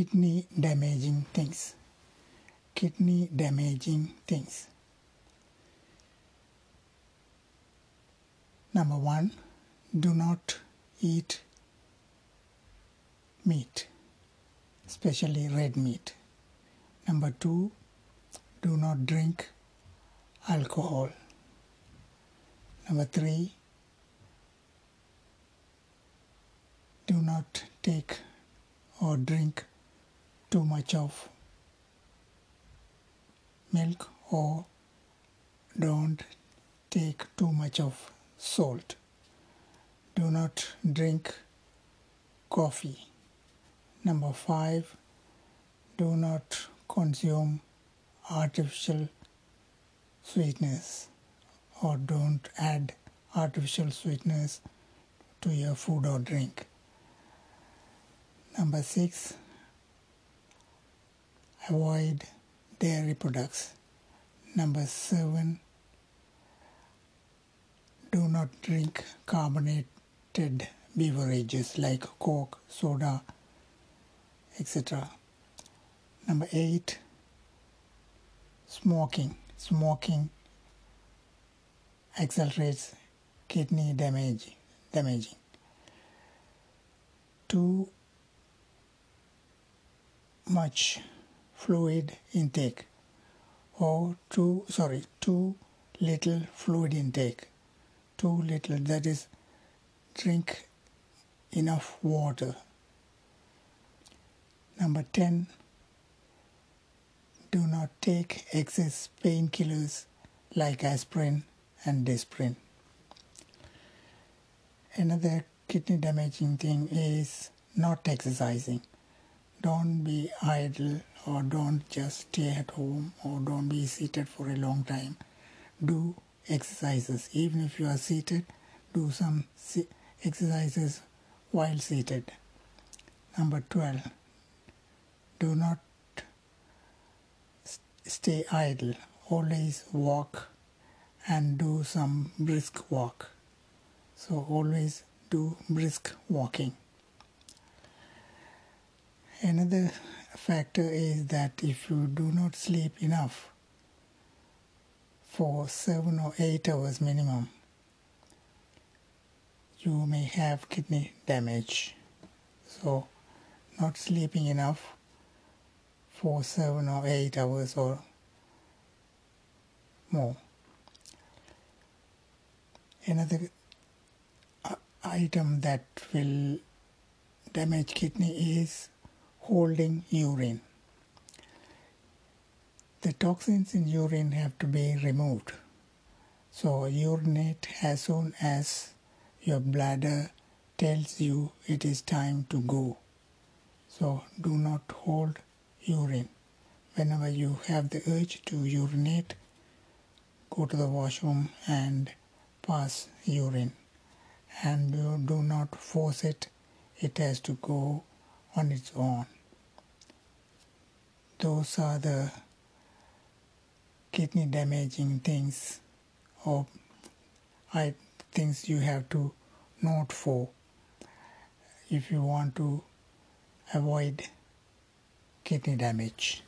kidney damaging things. Kidney damaging things. Number one, do not eat meat, especially red meat. Number two, do not drink alcohol. Number three, do not take or drink too much of milk or don't take too much of salt. Do not drink coffee. Number five, do not consume artificial sweetness or don't add artificial sweetness to your food or drink. Number six, avoid dairy products. Number seven, do not drink carbonated beverages like Coke, soda, etc. Number eight, smoking. Smoking accelerates kidney damage, damaging. Too much fluid intake or too sorry too little fluid intake too little that is drink enough water number 10 do not take excess painkillers like aspirin and Disprin. Another kidney damaging thing is not exercising. Don't be idle or don't just stay at home or don't be seated for a long time. Do exercises. Even if you are seated, do some exercises while seated. Number 12. Do not stay idle. Always walk and do some brisk walk. So always do brisk walking. Another factor is that if you do not sleep enough for seven or eight hours minimum, you may have kidney damage. So, not sleeping enough for seven or eight hours or more. Another uh, item that will damage kidney is holding urine. The toxins in urine have to be removed. So urinate as soon as your bladder tells you it is time to go. So do not hold urine. Whenever you have the urge to urinate, go to the washroom and pass urine. And you do not force it, it has to go on its own. Those are the kidney damaging things or I things you have to note for if you want to avoid kidney damage.